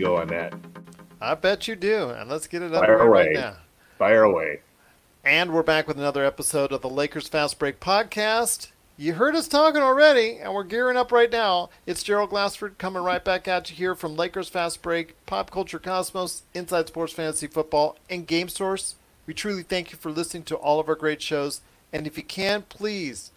Go on that. I bet you do. And let's get it Fire underway right now. Fire away. And we're back with another episode of the Lakers Fast Break podcast. You heard us talking already, and we're gearing up right now. It's Gerald Glassford coming right back at you here from Lakers Fast Break, Pop Culture Cosmos, Inside Sports Fantasy Football, and Game Source. We truly thank you for listening to all of our great shows. And if you can, please,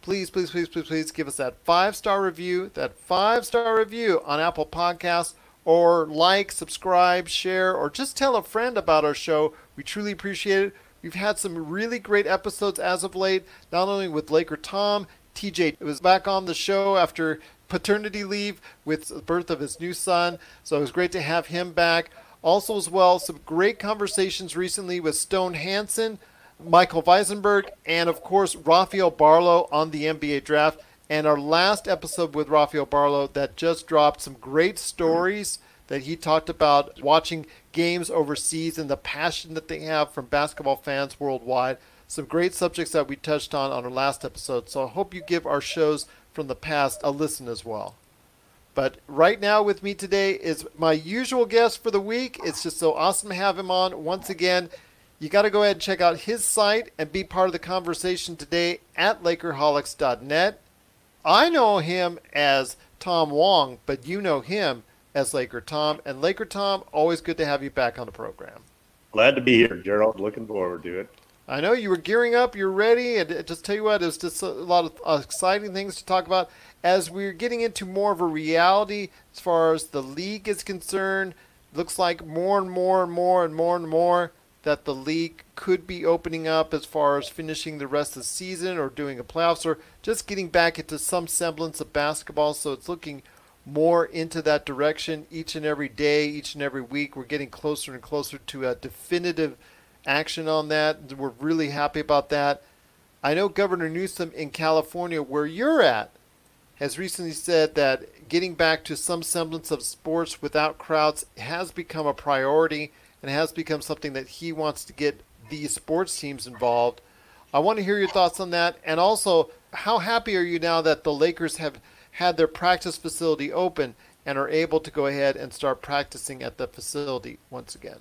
please, please, please, please, please give us that five star review, that five star review on Apple Podcasts, or like, subscribe, share, or just tell a friend about our show. We truly appreciate it. We've had some really great episodes as of late, not only with Laker Tom, TJ was back on the show after paternity leave with the birth of his new son, so it was great to have him back. Also, as well, some great conversations recently with Stone Hansen, Michael Weisenberg, and of course, Rafael Barlow on the NBA draft. And our last episode with Rafael Barlow that just dropped some great stories that he talked about watching games overseas and the passion that they have from basketball fans worldwide. Some great subjects that we touched on on our last episode. So I hope you give our shows from the past a listen as well. But right now with me today is my usual guest for the week. It's just so awesome to have him on once again. You got to go ahead and check out his site and be part of the conversation today at Lakerholics.net. I know him as Tom Wong, but you know him as Laker Tom. And Laker Tom, always good to have you back on the program. Glad to be here, Gerald. Looking forward to it. I know you were gearing up, you're ready, and just tell you what, there's just a lot of uh, exciting things to talk about as we're getting into more of a reality as far as the league is concerned. Looks like more and more and more and more and more that the league could be opening up as far as finishing the rest of the season or doing a playoffs or just getting back into some semblance of basketball. So it's looking more into that direction each and every day, each and every week. We're getting closer and closer to a definitive action on that. We're really happy about that. I know Governor Newsom in California, where you're at, has recently said that getting back to some semblance of sports without crowds has become a priority and has become something that he wants to get these sports teams involved. I want to hear your thoughts on that. And also, how happy are you now that the Lakers have had their practice facility open and are able to go ahead and start practicing at the facility once again?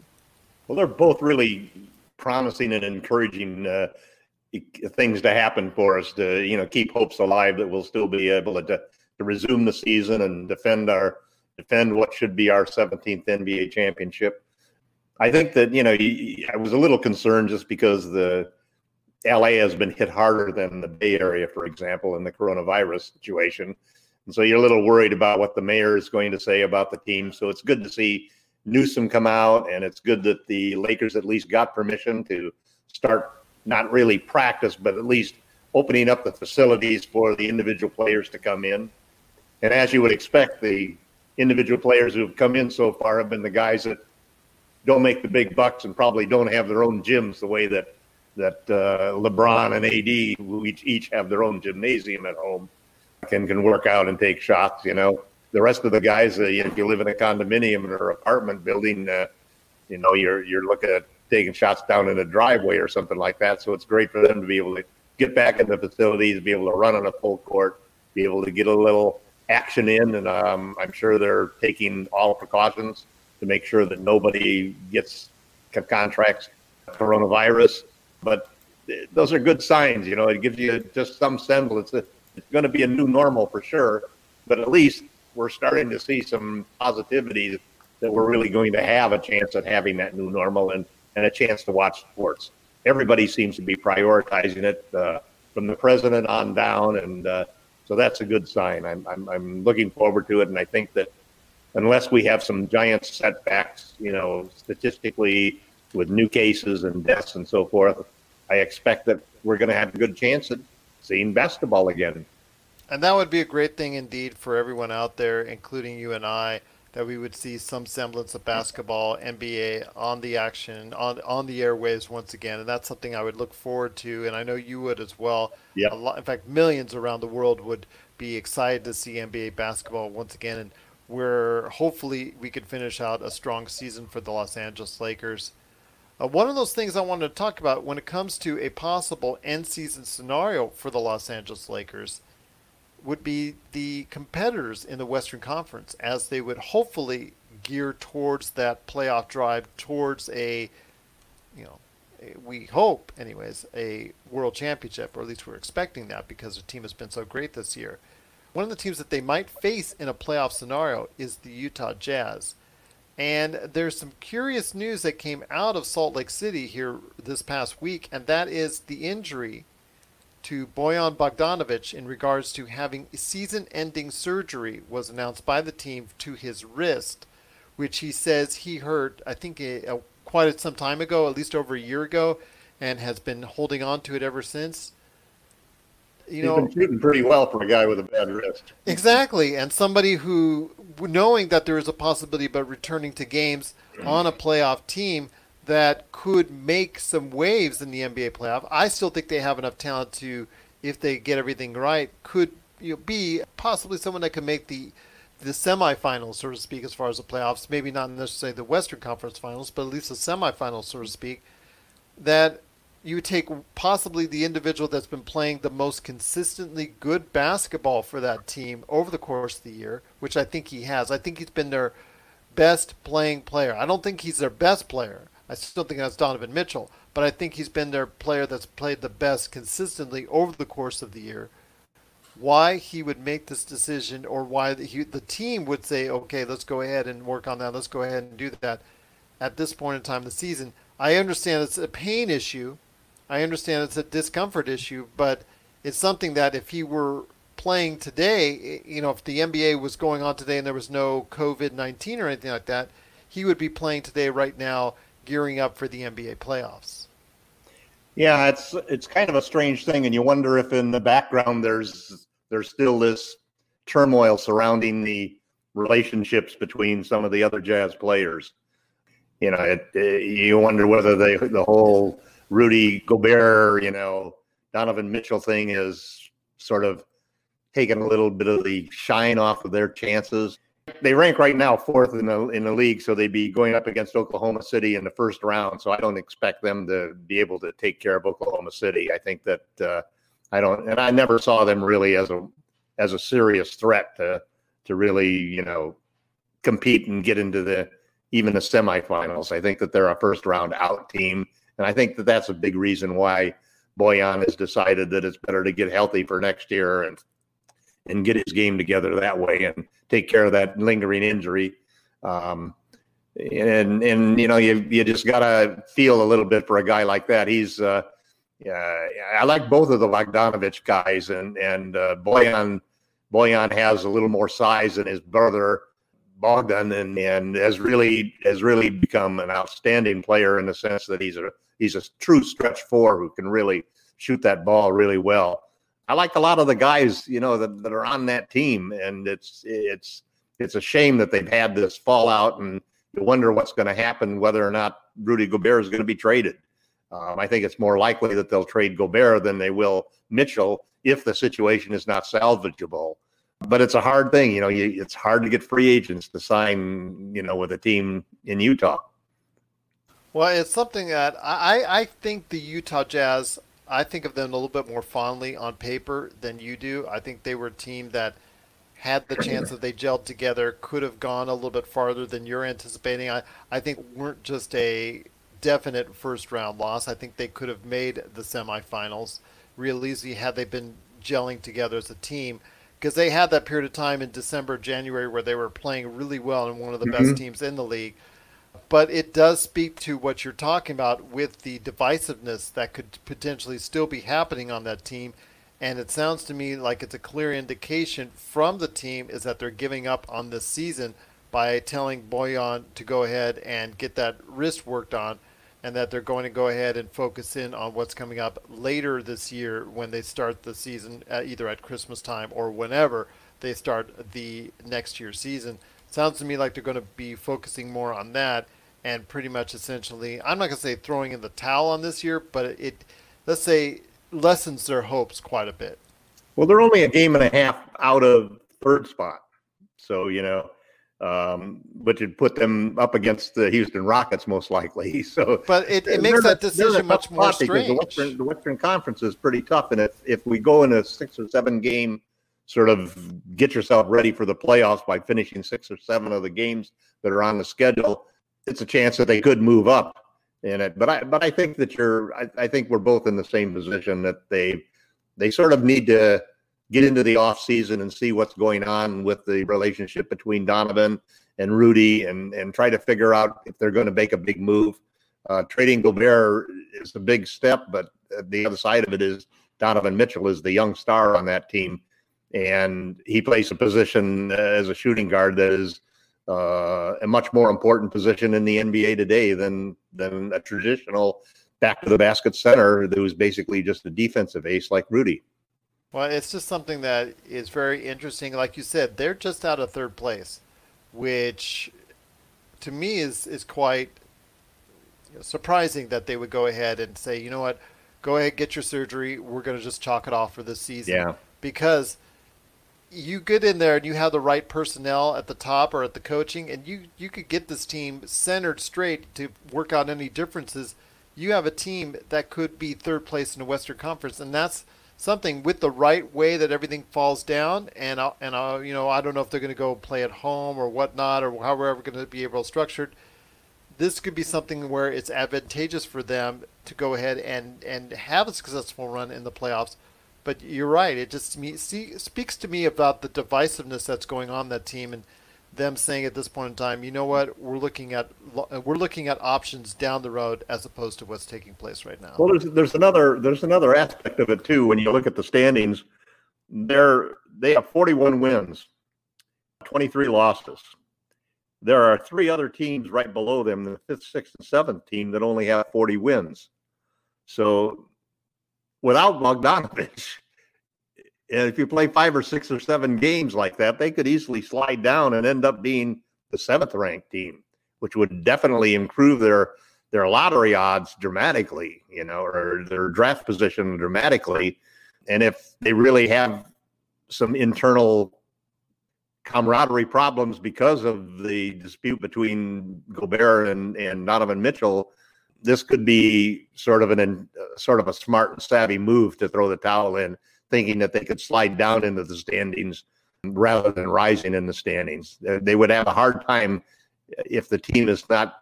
Well, they're both really promising and encouraging uh, things to happen for us to, you know, keep hopes alive that we'll still be able to, to resume the season and defend our defend what should be our 17th NBA championship. I think that you know I was a little concerned just because the LA has been hit harder than the Bay Area, for example, in the coronavirus situation, and so you're a little worried about what the mayor is going to say about the team. So it's good to see Newsom come out, and it's good that the Lakers at least got permission to start not really practice, but at least opening up the facilities for the individual players to come in. And as you would expect, the individual players who have come in so far have been the guys that don't make the big bucks and probably don't have their own gyms the way that that uh, LeBron and AD, who each, each have their own gymnasium at home, can can work out and take shots. You know, the rest of the guys, uh, if you live in a condominium or apartment building, uh, you know, you're you're looking at taking shots down in a driveway or something like that. So it's great for them to be able to get back in the facilities, be able to run on a full court, be able to get a little action in, and um, I'm sure they're taking all precautions to make sure that nobody gets contracts coronavirus. But those are good signs, you know. It gives you just some semblance it's going to be a new normal for sure. But at least we're starting to see some positivity that we're really going to have a chance at having that new normal and, and a chance to watch sports. Everybody seems to be prioritizing it uh, from the president on down, and uh, so that's a good sign. I'm, I'm, I'm looking forward to it, and I think that unless we have some giant setbacks, you know, statistically with new cases and deaths and so forth, I expect that we're going to have a good chance at seeing basketball again. And that would be a great thing indeed for everyone out there, including you and I, that we would see some semblance of basketball, NBA on the action, on on the airwaves once again. And that's something I would look forward to, and I know you would as well. Yeah. In fact, millions around the world would be excited to see NBA basketball once again, and where hopefully we could finish out a strong season for the Los Angeles Lakers. Uh, one of those things I wanted to talk about when it comes to a possible end season scenario for the Los Angeles Lakers would be the competitors in the Western Conference as they would hopefully gear towards that playoff drive towards a you know a, we hope anyways a world championship or at least we're expecting that because the team has been so great this year one of the teams that they might face in a playoff scenario is the Utah Jazz and there's some curious news that came out of Salt Lake City here this past week and that is the injury to Bojan Bogdanovich in regards to having season-ending surgery was announced by the team to his wrist, which he says he hurt, I think, a, a, quite some time ago, at least over a year ago, and has been holding on to it ever since. You He's know, been shooting pretty well for a guy with a bad wrist. Exactly, and somebody who, knowing that there is a possibility about returning to games on a playoff team, that could make some waves in the NBA playoff. I still think they have enough talent to, if they get everything right, could you know, be possibly someone that could make the the semifinals, so to speak, as far as the playoffs. Maybe not necessarily the Western Conference Finals, but at least the semifinals, so to speak. That you take possibly the individual that's been playing the most consistently good basketball for that team over the course of the year, which I think he has. I think he's been their best playing player. I don't think he's their best player. I still think that's Donovan Mitchell, but I think he's been their player that's played the best consistently over the course of the year. Why he would make this decision, or why the, he, the team would say, "Okay, let's go ahead and work on that. Let's go ahead and do that." At this point in time of the season, I understand it's a pain issue. I understand it's a discomfort issue, but it's something that if he were playing today, you know, if the NBA was going on today and there was no COVID 19 or anything like that, he would be playing today right now gearing up for the NBA playoffs. Yeah, it's it's kind of a strange thing, and you wonder if in the background there's there's still this turmoil surrounding the relationships between some of the other jazz players. You know, it, it, you wonder whether they the whole Rudy Gobert, you know, Donovan Mitchell thing is sort of taken a little bit of the shine off of their chances they rank right now fourth in the in the league, so they'd be going up against Oklahoma City in the first round. So I don't expect them to be able to take care of Oklahoma City. I think that uh, I don't, and I never saw them really as a as a serious threat to to really you know compete and get into the even the semifinals. I think that they're a first round out team, and I think that that's a big reason why Bojan has decided that it's better to get healthy for next year and and get his game together that way and take care of that lingering injury. Um, and and you know you you just gotta feel a little bit for a guy like that. He's uh, yeah, I like both of the Bogdanovich guys, and and uh, Bojan Bojan has a little more size than his brother Bogdan, and and has really has really become an outstanding player in the sense that he's a he's a true stretch four who can really shoot that ball really well. I like a lot of the guys, you know, that, that are on that team, and it's it's it's a shame that they've had this fallout, and you wonder what's going to happen, whether or not Rudy Gobert is going to be traded. Um, I think it's more likely that they'll trade Gobert than they will Mitchell if the situation is not salvageable. But it's a hard thing, you know. You, it's hard to get free agents to sign, you know, with a team in Utah. Well, it's something that I, I think the Utah Jazz I think of them a little bit more fondly on paper than you do. I think they were a team that had the chance that they gelled together, could have gone a little bit farther than you're anticipating. I, I think weren't just a definite first round loss. I think they could have made the semifinals real easy had they been gelling together as a team. Because they had that period of time in December, January where they were playing really well and one of the Mm-hmm. best teams in the league. But it does speak to what you're talking about with the divisiveness that could potentially still be happening on that team. And it sounds to me like it's a clear indication from the team is that they're giving up on this season by telling Bojan to go ahead and get that wrist worked on and that they're going to go ahead and focus in on what's coming up later this year when they start the season, uh, either at Christmas time or whenever they start the next year's season. Sounds to me like they're going to be focusing more on that and pretty much essentially, I'm not going to say throwing in the towel on this year, but it, let's say, lessens their hopes quite a bit. Well, they're only a game and a half out of third spot, so you know, um, which would put them up against the Houston Rockets most likely. So, But it, it makes that they're in a decision much more strange. The Western, the Western Conference is pretty tough, and if if we go in a six or seven game sort of get yourself ready for the playoffs by finishing six or seven of the games that are on the schedule, it's a chance that they could move up in it. But I but I think that you're I, I think we're both in the same position that they they sort of need to get into the off season and see what's going on with the relationship between Donovan and Rudy and and try to figure out if they're going to make a big move. Uh, trading Gobert is a big step, but the other side of it is Donovan Mitchell is the young star on that team, and he plays a position as a shooting guard that is uh, a much more important position in the NBA today than than a traditional back to the basket center that was basically just a defensive ace like Rudy. Well, it's just something that is very interesting. Like you said, they're just out of third place, which to me is is quite surprising that they would go ahead and say, you know what, go ahead get your surgery. We're going to just chalk it off for this season. Yeah. Because you get in there and you have the right personnel at the top or at the coaching, and you you could get this team centered straight to work out any differences. You have a team that could be third place in the Western Conference, and that's something with the right way that everything falls down. And I, and I, you know, I don't know if they're going to go play at home or whatnot, or how we're ever going to be able to structure. This could be something where it's advantageous for them to go ahead and and have a successful run in the playoffs. But you're right; it just me, see, speaks to me about the divisiveness that's going on that team and them saying at this point in time, you know what, we're looking at uh, we're looking at options down the road as opposed to what's taking place right now. Well, there's there's another there's another aspect of it too. When you look at the standings, they're they have 41 wins, 23 losses. There are three other teams right below them, the fifth, sixth, and seventh team that only have 40 wins. So, without Bogdanovich, if you play five or six or seven games like that, they could easily slide down and end up being the seventh ranked team, which would definitely improve their their lottery odds dramatically, you know, or their draft position dramatically. And if they really have some internal camaraderie problems because of the dispute between Gobert and, and Donovan Mitchell, this could be sort of an uh, sort of a smart and savvy move to throw the towel in, thinking that they could slide down into the standings rather than rising in the standings. They, would have a hard time if the team is not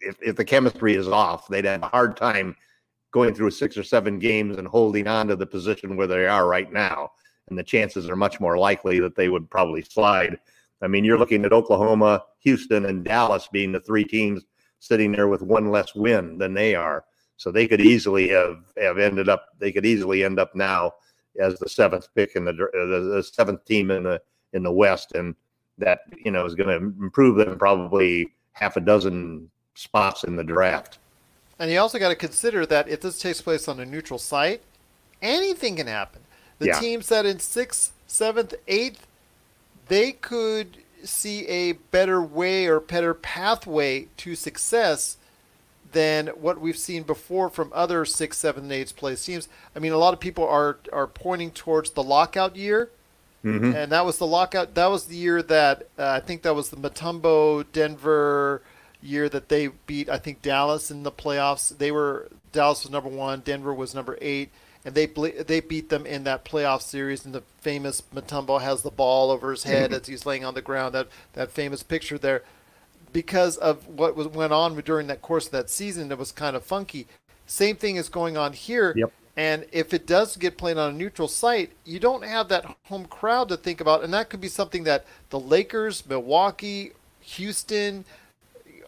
if, if the chemistry is off, they'd have a hard time going through six or seven games and holding on to the position where they are right now. And the chances are much more likely that they would probably slide. I mean, you're looking at Oklahoma, Houston, and Dallas being the three teams sitting there with one less win than they are. So they could easily have, have ended up, they could easily end up now as the seventh pick in the, uh, the, the seventh team in the, in the West. And that, you know, is going to improve them probably half a dozen spots in the draft. And you also got to consider that if this takes place on a neutral site, anything can happen. The Yeah. teams that in sixth, seventh, eighth, they could see a better way or better pathway to success than what we've seen before from other six, seven, and eighth place teams. I mean, a lot of people are are pointing towards the lockout year, and that was the lockout. That was the year that uh, I think that was the Mutombo Denver year that they beat. I think Dallas in the playoffs. They were Dallas was number one, Denver was number eight, and they ble- they beat them in that playoff series. And the famous Mutombo has the ball over his head as he's laying on the ground. That that famous picture there, because of what was went on during that course of that season, it was kind of funky. Same thing is going on here. Yep. And if it does get played on a neutral site, you don't have that home crowd to think about. And that could be something that the Lakers, Milwaukee, Houston,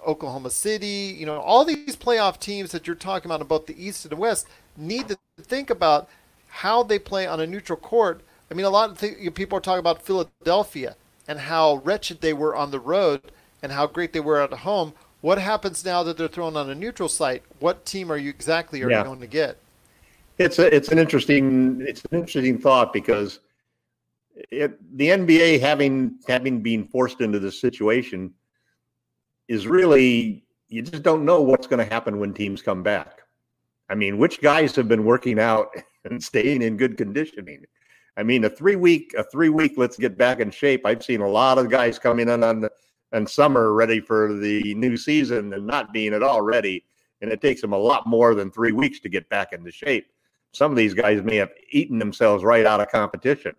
Oklahoma City, you know, all these playoff teams that you're talking about, about the East and the West, need to think about how they play on a neutral court. I mean, a lot of th- people are talking about Philadelphia and how wretched they were on the road and how great they were at home. What happens now that they're thrown on a neutral site? What team are you exactly are Yeah. you going to get? It's a, it's an interesting it's an interesting thought because it, the NBA having having been forced into this situation is really you just don't know what's going to happen when teams come back. I mean, which guys have been working out and staying in good conditioning? I mean, a three week a three week let's get back in shape. I've seen a lot of guys coming in on the on summer ready for the new season and not being at all ready. And it takes them a lot more than three weeks to get back into shape. Some of these guys may have eaten themselves right out of competition.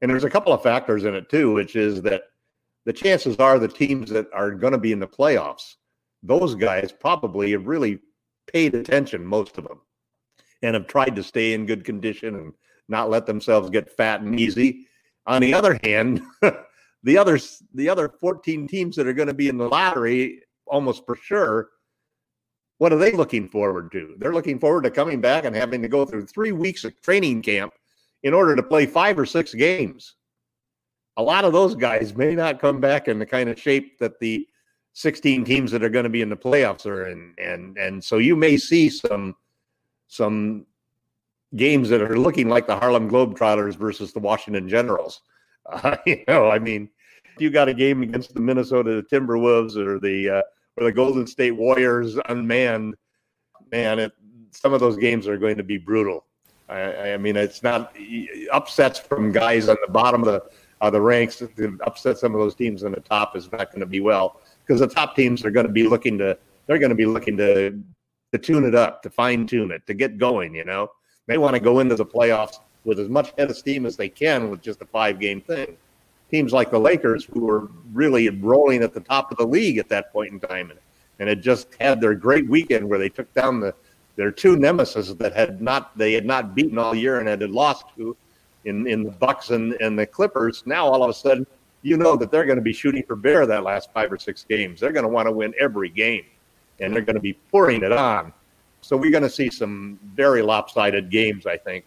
And there's a couple of factors in it too, which is that the chances are the teams that are going to be in the playoffs, those guys probably have really paid attention, most of them, and have tried to stay in good condition and not let themselves get fat and easy. On the other hand, the others, the other 14 teams that are going to be in the lottery, almost for sure, what are they looking forward to? They're looking forward to coming back and having to go through three weeks of training camp in order to play five or six games. A lot of those guys may not come back in the kind of shape that the 16 teams that are going to be in the playoffs are in, and and so you may see some some games that are looking like the Harlem Globetrotters versus the Washington Generals. Uh, you know, I mean, if you got a game against the Minnesota Timberwolves or the uh, or the Golden State Warriors unmanned, man, it, some of those games are going to be brutal. I, I mean, it's not upsets from guys on the bottom of the of the ranks to upset some of those teams in the top is not going to be well because the top teams are going to be looking to they're going to be looking to to tune it up, to fine tune it, to get going. You know, they want to go into the playoffs with as much head of steam as they can with just a five game thing. Teams like the Lakers, who were really rolling at the top of the league at that point in time, and, and had just had their great weekend where they took down the their two nemesis that had not they had not beaten all year and had lost to in in the Bucks and, and the Clippers. Now all of a sudden, you know that they're going to be shooting for bear that last five or six games. They're going to want to win every game, and they're going to be pouring it on. So we're going to see some very lopsided games, I think.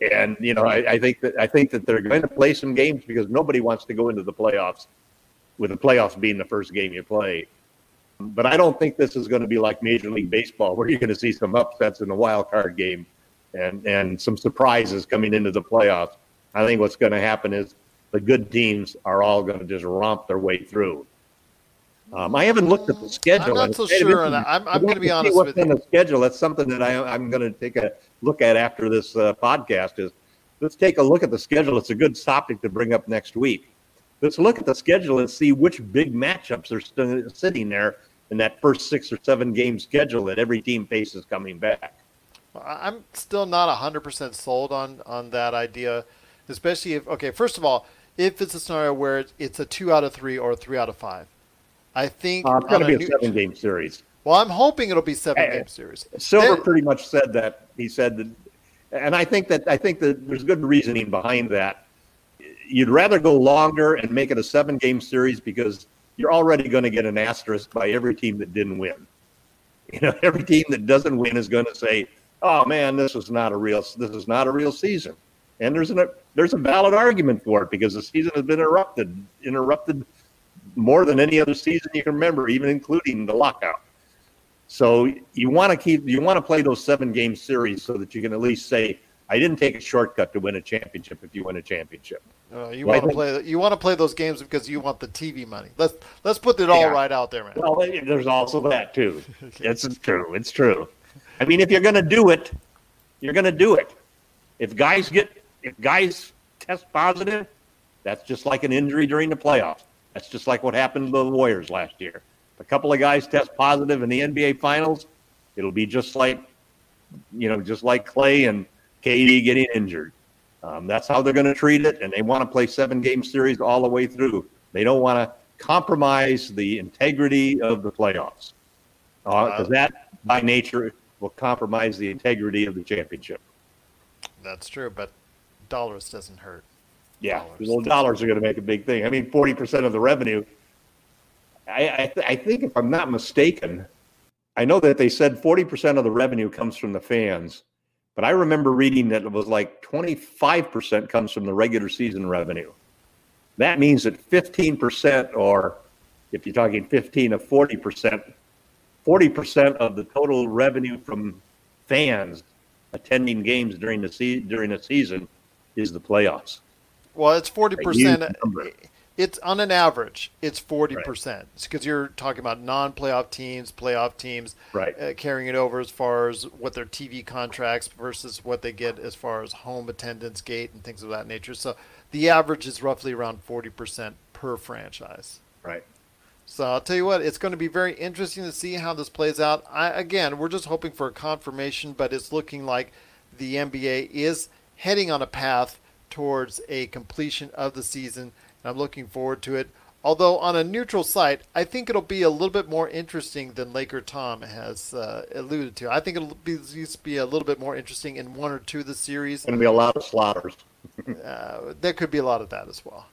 And you know, I, I think that I think that they're going to play some games because nobody wants to go into the playoffs with the playoffs being the first game you play. But I don't think this is going to be like Major League Baseball, where you're going to see some upsets in the wild card game and and some surprises coming into the playoffs. I think what's going to happen is the good teams are all going to just romp their way through. Um, I haven't looked at the schedule. I'm not so sure on that. I'm, I'm going to be honest what's with in you. the schedule. That's something that I, I'm going to take a look at after this uh, podcast. Is let's take a look at the schedule. It's a good topic to bring up next week. Let's look at the schedule and see which big matchups are still sitting there in that first six or seven game schedule that every team faces coming back. I'm still not 100% sold on, on that idea, especially if, okay, first of all, if it's a scenario where it's, it's a two out of three or a three out of five. I think Uh, it's going to be a new- seven game series. Well, I'm hoping it'll be seven game series. Silver pretty much said that. He said that, and I think that I think that there's good reasoning behind that. You'd rather go longer and make it a seven game series because you're already going to get an asterisk by every team that didn't win. You know, every team that doesn't win is going to say, "Oh man, this is not a real this is not a real season." And there's an there's a valid argument for it because the season has been interrupted interrupted more than any other season you can remember, even including the lockout. So you want to keep you want to play those seven game series so that you can at least say, I didn't take a shortcut to win a championship if you win a championship. Uh, you Well, want to play you want to play those games because you want the TV money. Let's let's put it all Yeah. right out there, man. Well, there's also that too. It's true. It's true. I mean, if you're going to do it, you're going to do it. If guys get if guys test positive, that's just like an injury during the playoffs. That's just like what happened to the Warriors last year. If a couple of guys test positive in the NBA Finals, it'll be just like you know, just like Clay and KD getting injured. Um, that's how they're going to treat it, and they want to play seven game series all the way through. They don't want to compromise the integrity of the playoffs because that, by nature, will compromise the integrity of the championship. That's true, but dollars doesn't hurt. Yeah, the little dollars are going to make a big thing. I mean, forty percent of the revenue. I I, th- I think if I'm not mistaken, I know that they said forty percent of the revenue comes from the fans, but I remember reading that it was like twenty five percent comes from the regular season revenue. That means that fifteen percent, or if you're talking fifteen of forty percent, forty percent of the total revenue from fans attending games during the se- during the season is the playoffs. Well, it's forty percent. It's on an average, it's forty percent because you're talking about non-playoff teams, playoff teams, Right. Uh, carrying it over as far as what their TV contracts versus what they get as far as home attendance, gate, and things of that nature. So the average is roughly around forty percent per franchise. Right. So I'll tell you what, it's going to be very interesting to see how this plays out. I, again, we're just hoping for a confirmation, but it's looking like the NBA is heading on a path towards a completion of the season, and I'm looking forward to it. Although on a neutral site, I think it'll be a little bit more interesting than Laker Tom has uh, alluded to. I think it'll be, used to be a little bit more interesting in one or two of the series. Going to be a lot of slaughters. Uh, there could be a lot of that as well.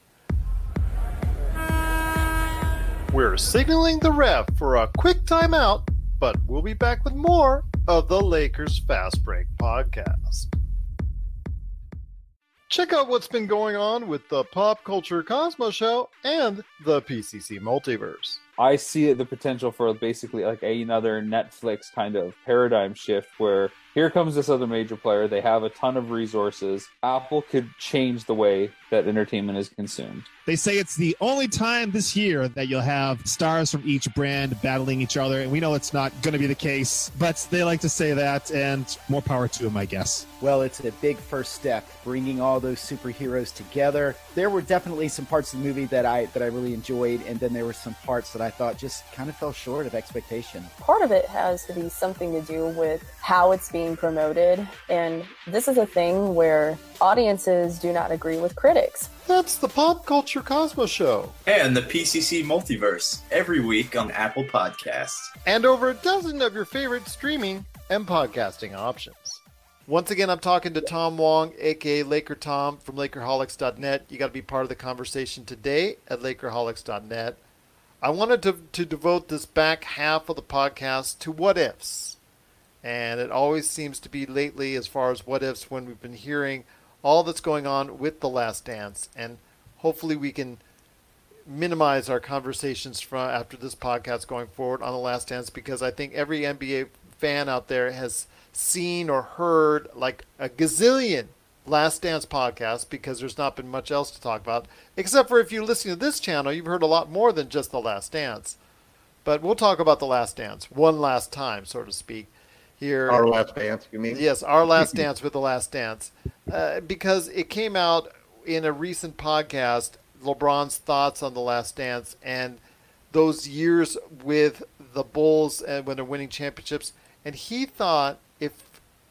We're signaling the ref for a quick timeout, but we'll be back with more of the Lakers Fast Break podcast. Check out what's been going on with the Pop Culture Cosmos Show and the PCC Multiverse. I see the potential for basically like another Netflix kind of paradigm shift where here comes this other major player. They have a ton of resources. Apple could change the way that entertainment is consumed. They say it's the only time this year that you'll have stars from each brand battling each other, and we know it's not going to be the case, but they like to say that, and more power to them, I guess. Well, it's a big first step, bringing all those superheroes together. There were definitely some parts of the movie that I that I really enjoyed, and then there were some parts that I thought just kind of fell short of expectation. part of it has to be something to do with how it's being promoted. And this is a thing where audiences do not agree with critics. That's the Pop Culture Cosmos Show. And the PCC Multiverse every week on Apple Podcasts. and over a dozen of your favorite streaming and podcasting options. Once again, I'm talking to Tom Wong, aka Laker Tom from Lakerholics.net. You got to be part of the conversation today at Lakerholics.net. I wanted to, to devote this back half of the podcast to what ifs. And it always seems to be lately, as far as what ifs, when we've been hearing all that's going on with The Last Dance. And hopefully we can minimize our conversations from after this podcast going forward on the last dance because I think every NBA fan out there has seen or heard like a gazillion last dance podcast because there's not been much else to talk about except for if you listen to this channel you've heard a lot more than just the last dance but we'll talk about the last dance one last time so to speak here Our last dance, you mean? Yes, our last dance with the last dance, uh, because it came out in a recent podcast. LeBron's thoughts on the last dance and those years with the Bulls and when they're winning championships, and he thought if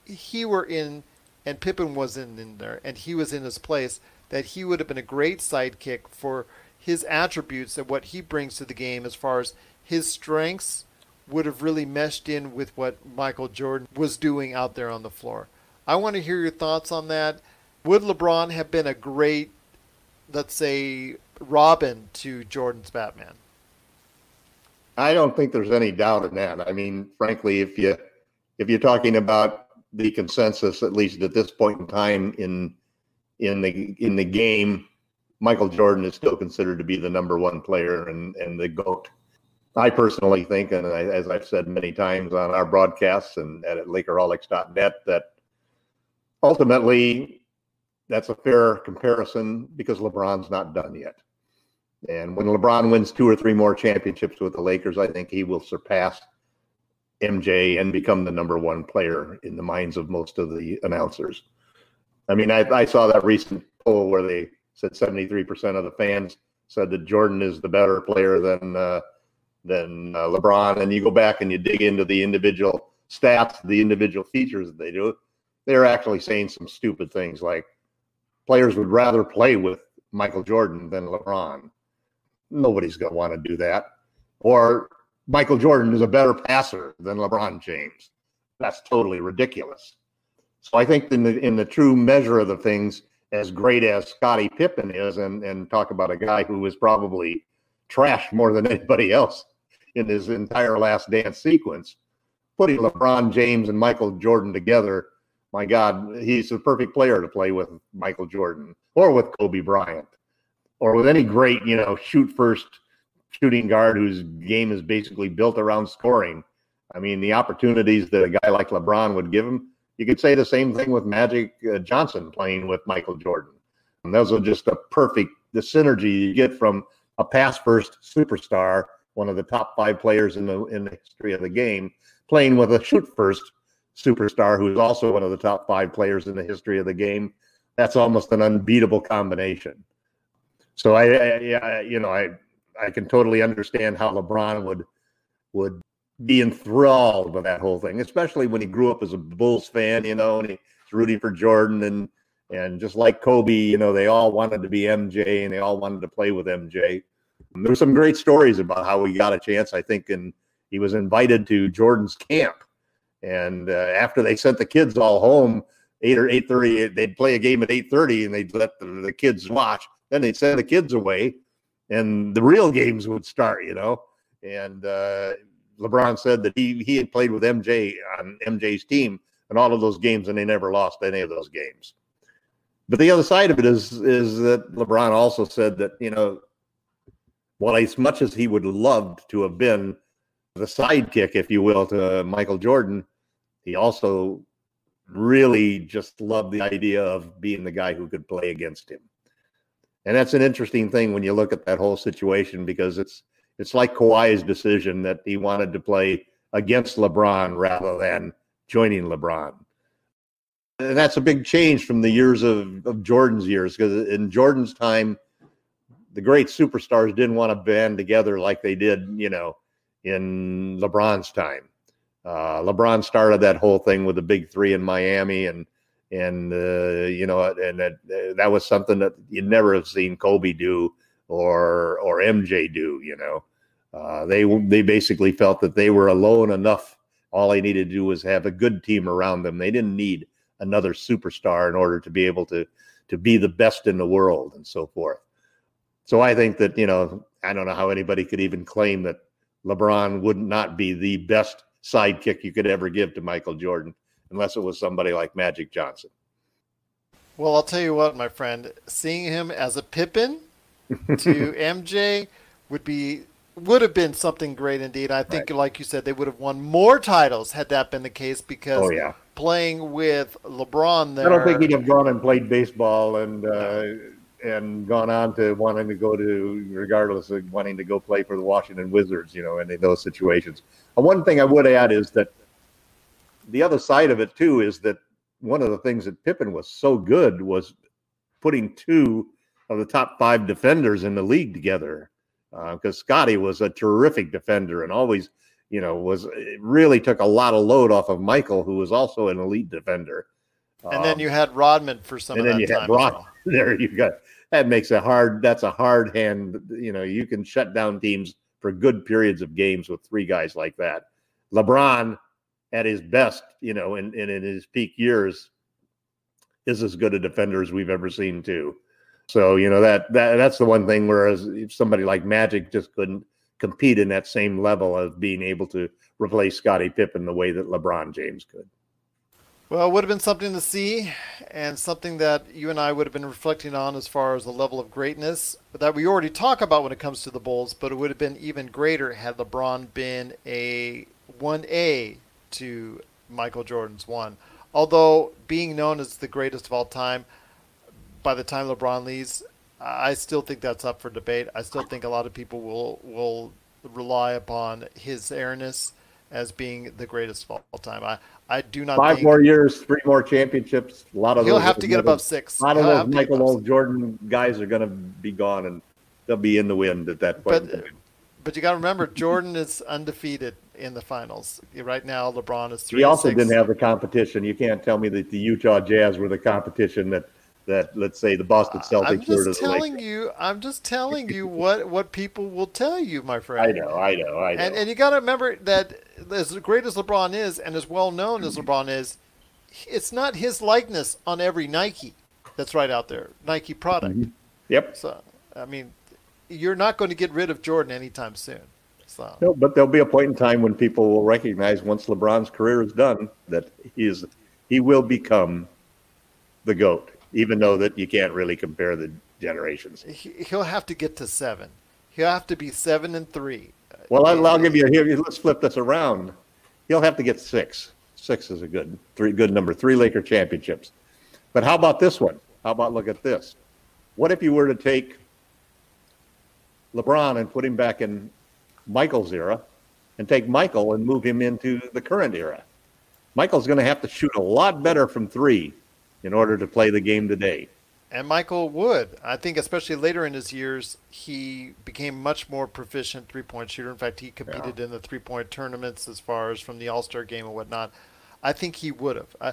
he were in and Pippen wasn't in there and he was in his place, that he would have been a great sidekick for his attributes and what he brings to the game as far as his strengths would have really meshed in with what Michael Jordan was doing out there on the floor. I want to hear your thoughts on that. Would LeBron have been a great, let's say, Robin to Jordan's Batman? I don't think there's any doubt in that. I mean, frankly, if you if you're talking about the consensus, at least at this point in time in in the in the game, Michael Jordan is still considered to be the number one player and and the goat. I personally think, and I, as I've said many times on our broadcasts and at Lakerholics.net, that ultimately that's a fair comparison because LeBron's not done yet. And when LeBron wins two or three more championships with the Lakers, I think he will surpass MJ and become the number one player in the minds of most of the announcers. I mean, I, I saw that recent poll where they said 73% of the fans said that Jordan is the better player than uh, than uh, LeBron. And you go back and you dig into the individual stats, the individual features that they do. They're actually saying some stupid things like players would rather play with Michael Jordan than LeBron. Nobody's going to want to do that. Or Michael Jordan is a better passer than LeBron James. that's totally ridiculous. So I think in the in the true measure of the things, as great as Scottie Pippen is, and and talk about a guy who was probably trashed more than anybody else in his entire last dance sequence, putting LeBron James and Michael Jordan together, my God, he's the perfect player to play with Michael Jordan or with Kobe Bryant or with any great, you know, shoot first shooting guard whose game is basically built around scoring. I mean, the opportunities that a guy like LeBron would give him, you could say the same thing with Magic uh, Johnson playing with Michael Jordan. And those are just a perfect the synergy you get from a pass first superstar, one of the top five players in the in the history of the game, playing with a shoot first superstar who's also one of the top five players in the history of the game. That's almost an unbeatable combination. So I, I, I you know, I I can totally understand how LeBron would would be enthralled with that whole thing, especially when he grew up as a Bulls fan, you know, and he's rooting for Jordan and and just like Kobe, you know, they all wanted to be MJ and they all wanted to play with MJ. And there were some great stories about how he got a chance, I think, and he was invited to Jordan's camp. And uh, after they sent the kids all home, eight or eight thirty, they'd play a game at eight thirty, and they'd let the, the kids watch. Then they'd send the kids away, and the real games would start. You know, and uh, LeBron said that he he had played with MJ on MJ's team in all of those games, and they never lost any of those games. But the other side of it is is that LeBron also said that you know, while as much as he would loved to have been the sidekick, if you will, to Michael Jordan, he also really just loved the idea of being the guy who could play against him. And that's an interesting thing when you look at that whole situation because it's it's like Kawhi's decision that he wanted to play against LeBron rather than joining LeBron. And that's a big change from the years of, of Jordan's years because in Jordan's time, the great superstars didn't want to band together like they did, you know, in LeBron's time. Uh, LeBron started that whole thing with the big three in Miami, and and uh, you know, and that that was something that you'd never have seen Kobe do or or MJ do. You know, uh, they they basically felt that they were alone enough. All they needed to do was have a good team around them. They didn't need another superstar in order to be able to to be the best in the world and so forth. So I think that you know I don't know how anybody could even claim that LeBron would not be the best sidekick you could ever give to Michael Jordan unless it was somebody like Magic Johnson. Well, I'll tell you what, my friend, seeing him as a Pippen to MJ would be would have been something great indeed. I think, right. like you said, they would have won more titles had that been the case because oh, yeah. playing with LeBron there. I don't think he'd have gone and played baseball and uh, and gone on to wanting to go to, regardless of wanting to go play for the Washington Wizards, you know, in those situations. And one thing I would add is that the other side of it too is that one of the things that Pippen was so good was putting two of the top five defenders in the league together because uh, Scottie was a terrific defender and always, you know, was really took a lot of load off of Michael, who was also an elite defender. And um, then you had Rodman for some. And then you had Rodman. Well. There you got that makes a hard. That's a hard hand. You know, you can shut down teams for good periods of games with three guys like that. LeBron, at his best, you know, in, in his peak years, is as good a defender as we've ever seen too. So you know that that that's the one thing. Whereas if somebody like Magic just couldn't compete in that same level of being able to replace Scottie Pippen the way that LeBron James could. Well, it would have been something to see, and something that you and I would have been reflecting on as far as the level of greatness that we already talk about when it comes to the Bulls. But it would have been even greater had LeBron been a one A to Michael Jordan's one. Although being known as the greatest of all time, by the time LeBron leaves, I still think that's up for debate. I still think a lot of people will will rely upon his airness as being the greatest of all time. I, I do not five more years, three more championships. A lot of he'll those have to get above six. A lot of those Michael Jordan guys are going to be gone, and they'll be in the wind at that point. But, but you got to remember, Jordan is undefeated in the finals right now. LeBron is three. He also did didn't have the competition. You can't tell me that the Utah Jazz were the competition that that let's say the Boston Celtics I'm just telling you. I'm just telling you what what people will tell you, my friend. I know, I know, I know. And, and you got to remember that as great as LeBron is, and as well known as LeBron is, it's not his likeness on every Nike that's right out there, Nike product. Mm-hmm. Yep. So, I mean, you're not going to get rid of Jordan anytime soon. So, No, but there'll be a point in time when people will recognize once LeBron's career is done that he is he will become the goat, even though that you can't really compare the generations. he, he'll have to get to seven. He'll have to be seven and three. Well, I'll, I'll give you here. Let's flip this around. He'll have to get six. Six is a good three good number. Three Laker championships. But how about this one? How about look at this? What if you were to take LeBron and put him back in Michael's era, and take Michael and move him into the current era? Michael's going to have to shoot a lot better from three in order to play the game today. And Michael would, I think, especially later in his years, he became much more proficient three point shooter. In fact, he competed in the three point tournaments as far as from the All Star game and whatnot. I think he would have. Uh,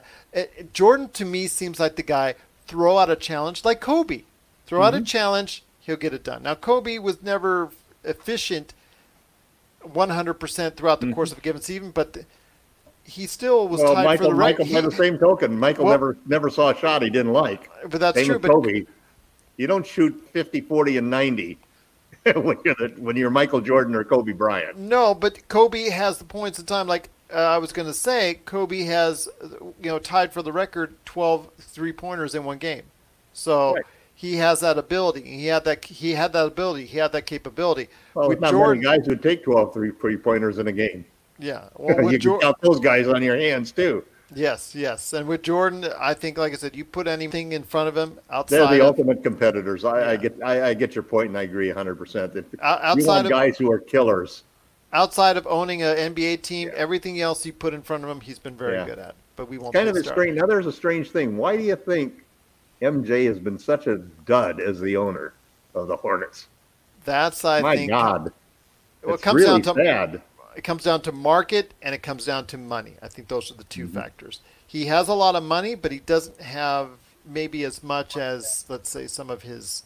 Jordan, to me, seems like the guy throw out a challenge like Kobe. Throw out a challenge, he'll get it done. Now, Kobe was never efficient 100% throughout the course of a given season, but th- he still was well, tied Michael, for the right. Michael, by the same token, Michael Well- never never saw a shot he didn't like. But that's Same true, but- Kobe. You don't shoot 50, 40, and 90 when you're the, when you're Michael Jordan or Kobe Bryant. No, but Kobe has the points in time. Like uh, I was going to say, Kobe has, uh, you know, tied for the record 12 three pointers in one game. So Right. He has that ability. He had that. He had that ability. He had that capability. Well, with not Jordan, many guys who take 12 three three pointers in a game. yeah. Well, you Jordan, count those guys on your hands too. yes, yes. And with Jordan, I think, like I said, you put anything in front of him outside. They're the of ultimate competitors. I, I get I, I get your point, and I agree 100. percent That you outside want of- guys who are killers. outside of owning an NBA team, everything else you put in front of him, he's been very Yeah. good at. But we won't. kind of a strange. Now there's a strange thing. Why do you think MJ has been such a dud as the owner of the Hornets? That's I My think. God, Well, it comes really down to sad. it comes down to market and it comes down to money. I think those are the 2 Mm-hmm. factors. He has a lot of money, but he doesn't have maybe as much as let's say some of his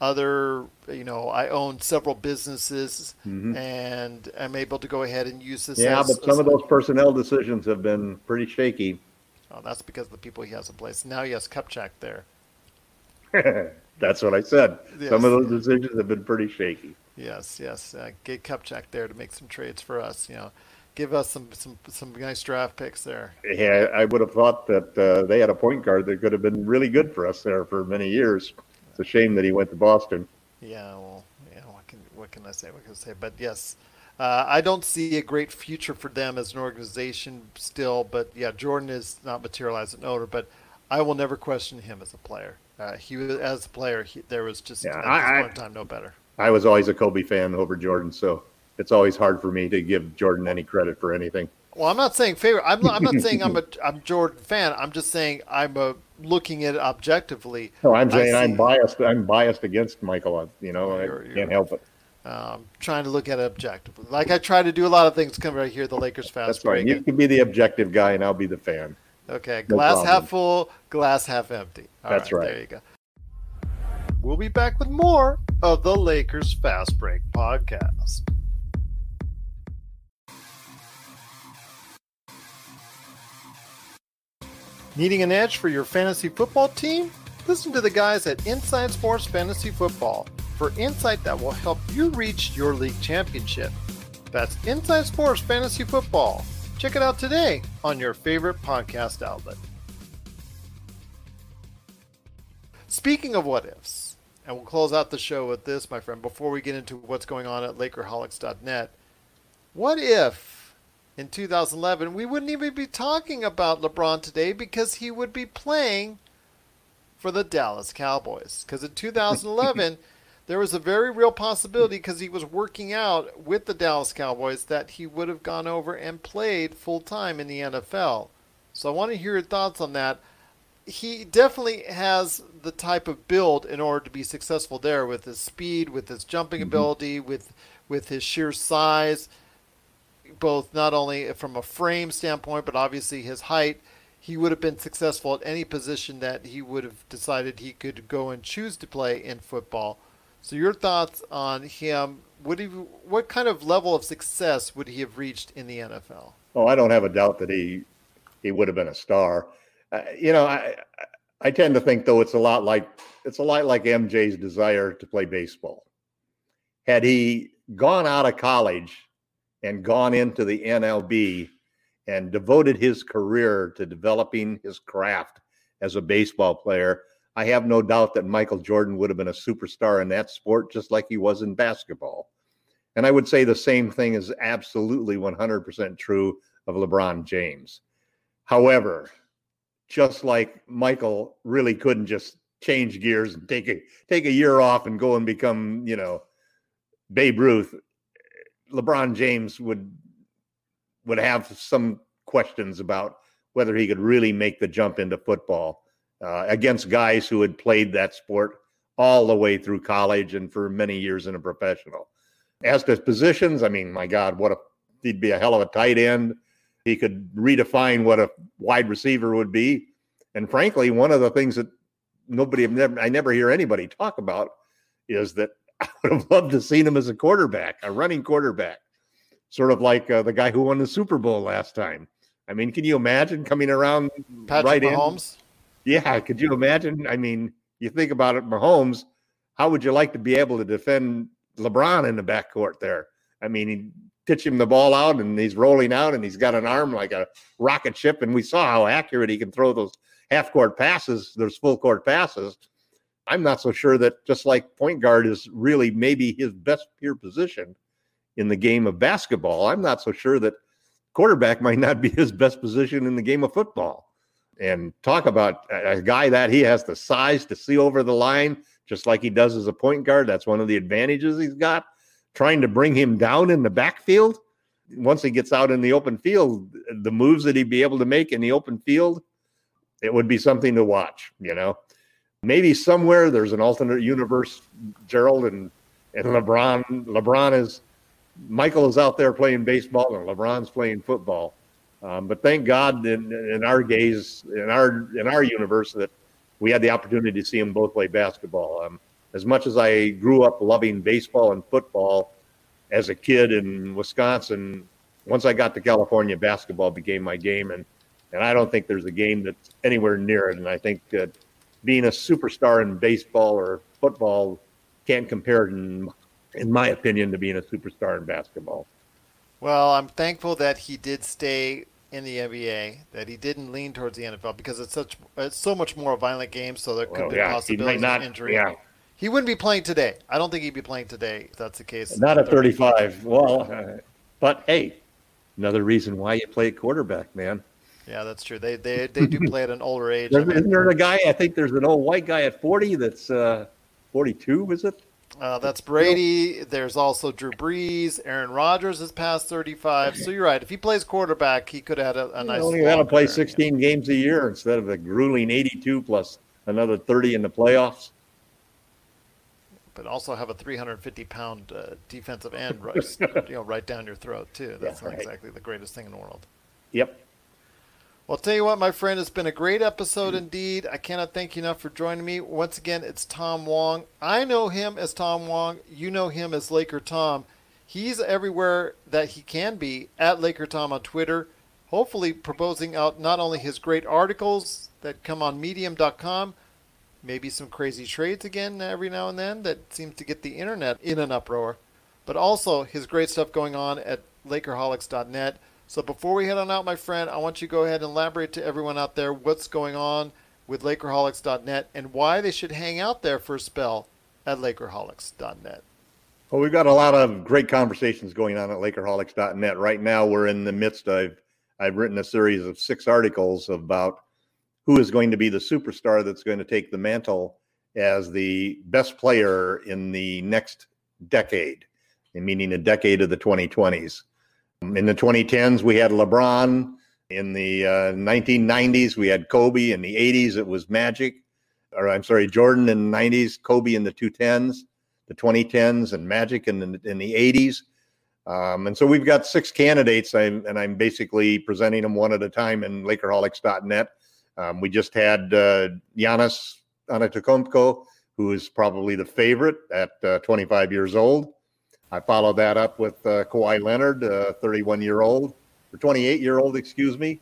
other. You know, I own several businesses and I'm able to go ahead and use this. Mm-hmm. Yeah, as, but some of those personnel decisions have been pretty shaky. Oh, that's because of the people he has in place. Now he has Kupchak there. That's what I said. Yes. Some of those decisions have been pretty shaky. Yes, yes. Uh, get Kupchak there to make some trades for us. You know, give us some some some nice draft picks there. Yeah, I would have thought that uh, they had a point guard that could have been really good for us there for many years. It's a shame that he went to Boston. Yeah, well, yeah. What can what can I say? What can I say? But yes, uh, I don't see a great future for them as an organization still. But yeah, Jordan is not materialized an owner, but I will never question him as a player. Uh, he was as a player. He, there was just Yeah, at I- this I- point in time no better. I was always a Kobe fan over Jordan, so it's always hard for me to give Jordan any credit for anything. Well, I'm not saying favorite. I'm not, I'm not saying I'm a I'm Jordan fan. I'm just saying I'm a looking at it objectively. No, I'm I saying I'm biased. I'm biased against Michael. You know, I You're- can't you're- help it. Um, trying to look at it objectively, like I try to do a lot of things. Come right here, the Lakers fast Break. That's right. You can be the objective guy, and I'll be the fan. Okay, No glass problem. half full, glass half empty. All That's right. There you go. We'll be back with more of the Lakers Fast Break podcast. Needing an edge for your fantasy football team? Listen to the guys at Inside Sports Fantasy Football for insight that will help you reach your league championship. That's Inside Sports Fantasy Football. Check it out today on your favorite podcast outlet. Speaking of what ifs, and we'll close out the show with this, my friend, before we get into what's going on at Lakerholics.net. What if in 2011 we wouldn't even be talking about LeBron today because he would be playing for the Dallas Cowboys? Because in 2011, there was a very real possibility because he was working out with the Dallas Cowboys that he would have gone over and played full time in the NFL. So I want to hear your thoughts on that. He definitely has the type of build in order to be successful there with his speed, with his jumping mm-hmm. ability, with with his sheer size, both not only from a frame standpoint, but obviously his height. He would have been successful at any position that he would have decided he could go and choose to play in football. So your thoughts on him? Would he? What kind of level of success would he have reached in the NFL? Oh, I don't have a doubt that he he would have been a star. Uh, you know, I I tend to think though it's a lot like it's a lot like MJ's desire to play baseball. Had he gone out of college and gone into the MLB and devoted his career to developing his craft as a baseball player, I have no doubt that Michael Jordan would have been a superstar in that sport just like he was in basketball. And I would say the same thing is absolutely 100% true of LeBron James. However, just like Michael really couldn't just change gears and take a take a year off and go and become, you know, Babe Ruth, LeBron James would would have some questions about whether he could really make the jump into football uh, against guys who had played that sport all the way through college and for many years in a professional. As to positions, I mean, my God, what a he'd be a hell of a tight end. He could redefine what a wide receiver would be. And frankly, one of the things that nobody never I never hear anybody talk about is that I would have loved to seen him as a quarterback, a running quarterback, sort of like uh, the guy who won the Super Bowl last time. I mean, can you imagine coming around Patrick right Mahomes? in? Yeah, could you imagine? I mean, you think about it, Mahomes. How would you like to be able to defend LeBron in the backcourt there? I mean, he pitch him the ball out and he's rolling out and he's got an arm like a rocket ship. And we saw how accurate he can throw those half court passes, those full court passes. I'm not so sure that just like point guard is really maybe his best peer position in the game of basketball, I'm not so sure that quarterback might not be his best position in the game of football. And talk about a guy that he has the size to see over the line, just like he does as a point guard. That's one of the advantages he's got. Trying to bring him down in the backfield. Once he gets out in the open field, the moves that he'd be able to make in the open field, it would be something to watch, you know maybe somewhere there's an alternate universe, Gerald and and hmm. LeBron. LeBron is Michael is out there playing baseball and LeBron's playing football. Um, but thank God in, in our gaze, in our in our universe, that we had the opportunity to see them both play basketball. Um, as much as I grew up loving baseball and football as a kid in Wisconsin, once I got to California, basketball became my game, and and I don't think there's a game that's anywhere near it. And I think that being a superstar in baseball or football can't compare, in, in my opinion, to being a superstar in basketball. Well, I'm thankful that he did stay in the NBA, that he didn't lean towards the NFL because it's such it's so much more a violent game. So there could Well, be yeah, possibilities not- of injury. yeah. He wouldn't be playing today. I don't think he'd be playing today if that's the case. Not at 35. Well, uh, but hey, another reason why you play quarterback, man. Yeah, that's true. They they, they do play at an older age. I There's, mean, isn't there a guy? I think there's an old white guy at 40 that's uh, 42. Is it? Uh, that's Brady. There's also Drew Brees. Aaron Rodgers is past 35. So you're right. If he plays quarterback, he could have had a, a nice. You only got to play career. 16 games a year instead of a grueling 82 plus another 30 in the playoffs. but also have a 350 pound uh, defensive end right, you know, right down your throat too. That's Yeah, not right. exactly the greatest thing in the world. Yep. Well, tell you what, my friend, it's been a great episode indeed. I cannot thank you enough for joining me. Once again, it's Tom Wong. I know him as Tom Wong. You know him as Laker Tom. He's everywhere that he can be at Laker Tom on Twitter, hopefully proposing out not only his great articles that come on medium.com, maybe some crazy trades again every now and then that seems to get the internet in an uproar, but also his great stuff going on at Lakerholics.net. So before we head on out, my friend, I want you to go ahead and elaborate to everyone out there what's going on with Lakerholics.net and why they should hang out there for a spell at Lakerholics.net. Well, we've got a lot of great conversations going on at Lakerholics.net. Right now, we're in the midst of, I've written a series of six articles about who is going to be the superstar that's going to take the mantle as the best player in the next decade, meaning a decade of the 2020s. In the 2010s, we had LeBron. In the uh, 1990s, we had Kobe. In the 80s, it was Magic. Or I'm sorry, Jordan in the 90s, Kobe in the 210s the 2010s and Magic in the, in the 80s. Um, and so we've got six candidates, I'm, and I'm basically presenting them one at a time in Lakerholics.net. Um, we just had uh, Giannis Antetokounmpo, who is probably the favorite at uh, 25 years old. I followed that up with uh, Kawhi Leonard, uh, 31 year old, or 28 year old, excuse me.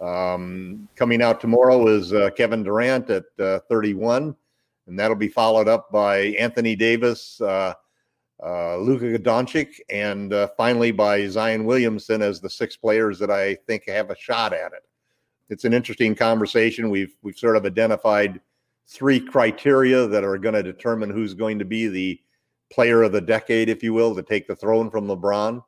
Um, coming out tomorrow is uh, Kevin Durant at uh, 31, and that'll be followed up by Anthony Davis, Luka Doncic, and finally by Zion Williamson as the six players that I think have a shot at it. It's an interesting conversation. We've we've sort of identified three criteria that are going to determine who's going to be the player of the decade, if you will, to take the throne from LeBron.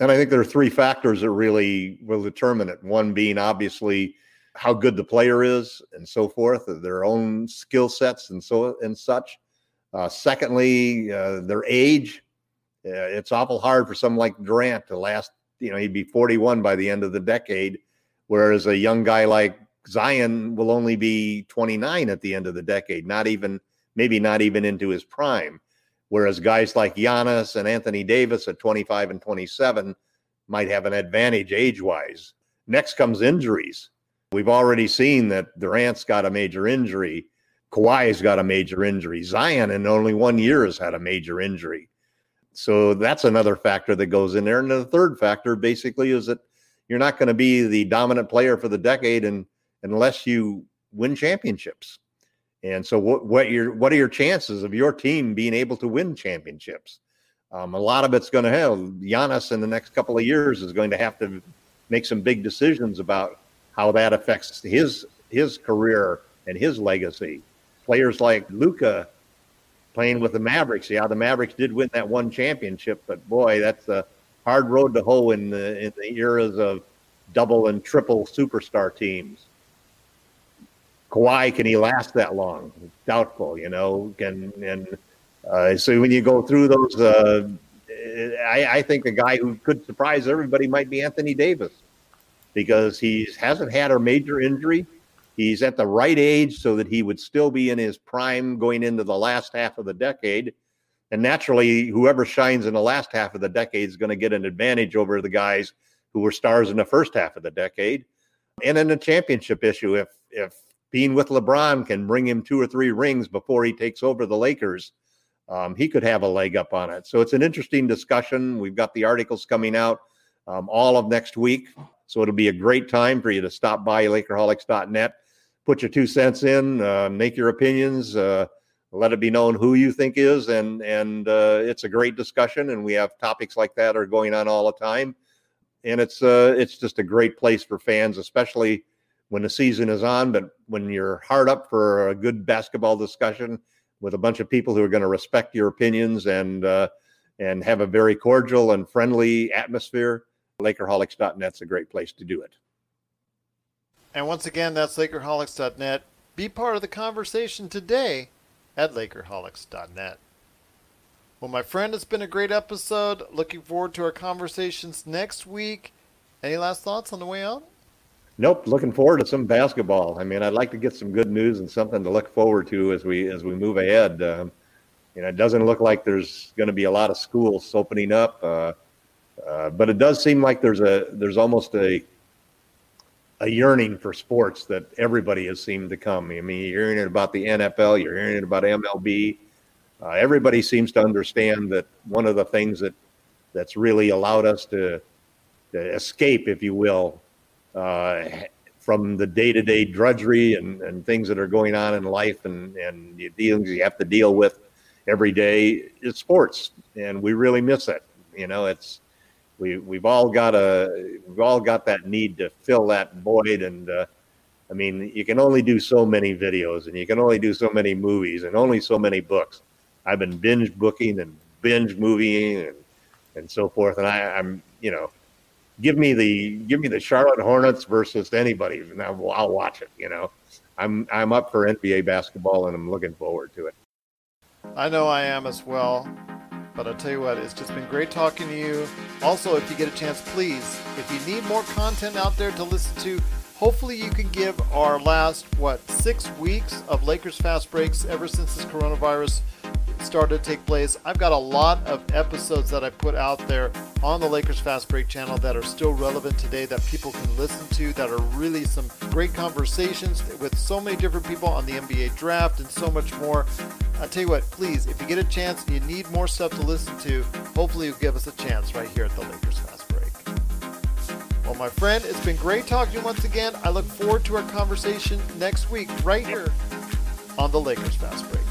And I think there are three factors that really will determine it. One being obviously how good the player is and so forth, their own skill sets and so and such. Uh, secondly, uh, their age. Uh, it's awful hard for someone like Durant to last. You know, he'd be 41 by the end of the decade, whereas a young guy like Zion will only be 29 at the end of the decade, not even maybe not even into his prime. Whereas guys like Giannis and Anthony Davis at 25 and 27 might have an advantage age wise. Next comes injuries. We've already seen that Durant's got a major injury. Kawhi's got a major injury. Zion in only one year has had a major injury. So that's another factor that goes in there. And the third factor basically is that you're not going to be the dominant player for the decade and unless you win championships. And so, what what your what are your chances of your team being able to win championships? Um, a lot of it's going to have Giannis in the next couple of years is going to have to make some big decisions about how that affects his his career and his legacy. Players like Luka playing with the Mavericks. Yeah, the Mavericks did win that one championship, but boy, that's a hard road to hoe in the in the eras of double and triple superstar teams. Kawhi, can he last that long? Doubtful, you know. Can and uh, so when you go through those, uh, I, I, think the guy who could surprise everybody might be Anthony Davis because he hasn't had a major injury. He's at the right age so that he would still be in his prime going into the last half of the decade. And naturally, whoever shines in the last half of the decade is going to get an advantage over the guys who were stars in the first half of the decade. And in the championship issue, if if being with LeBron can bring him two or three rings before he takes over the Lakers, um, he could have a leg up on it. So it's an interesting discussion. We've got the articles coming out um, all of next week. So it'll be a great time for you to stop by Lakerholics.net, put your two cents in, uh, make your opinions, uh, let it be known who you think is, and and uh, it's a great discussion. And we have topics like that are going on all the time, and it's uh, it's just a great place for fans, especially when the season is on, but when you're hard up for a good basketball discussion with a bunch of people who are going to respect your opinions and uh, and have a very cordial and friendly atmosphere, Lakerholics.net's a great place to do it. And once again, that's Lakerholics.net. Be part of the conversation today at Lakerholics.net. Well, my friend, it's been a great episode. Looking forward to our conversations next week. Any last thoughts on the way out? Nope, looking forward to some basketball. I mean, I'd like to get some good news and something to look forward to as we as we move ahead. Um, you know, it doesn't look like there's going to be a lot of schools opening up, uh, uh, but it does seem like there's a there's almost a a yearning for sports that everybody has seemed to come. I mean, you're hearing it about the NFL, you're hearing it about MLB. Uh, everybody seems to understand that one of the things that that's really allowed us to, to escape, if you will, from the day-to-day drudgery and, and things that are going on in life and, and the dealings you have to deal with every day is sports and we really miss it. You know it's we we've all got a we've all got that need to fill that void and uh, i mean you can only do so many videos and you can only do so many movies and only so many books. I've been binge booking and binge movieing and and so forth and i i'm you know give me the give me the Charlotte Hornets versus anybody, and I'll, I'll watch it. You know, I'm I'm up for NBA basketball, and I'm looking forward to it. I know I am as well. But I'll tell you what, it's just been great talking to you. Also, if you get a chance, please, if you need more content out there to listen to, hopefully you can give our last, what, six weeks of Lakers Fast Breaks ever since this coronavirus started to take place. I've got a lot of episodes that I put out there on the Lakers Fast Break channel that are still relevant today that people can listen to, that are really some great conversations with so many different people on the NBA draft and so much more. I tell you what, please, if you get a chance and you need more stuff to listen to, hopefully you'll give us a chance right here at the Lakers Fast Break. Well, my friend, it's been great talking to you once again. I look forward to our conversation next week right here on the Lakers Fast Break.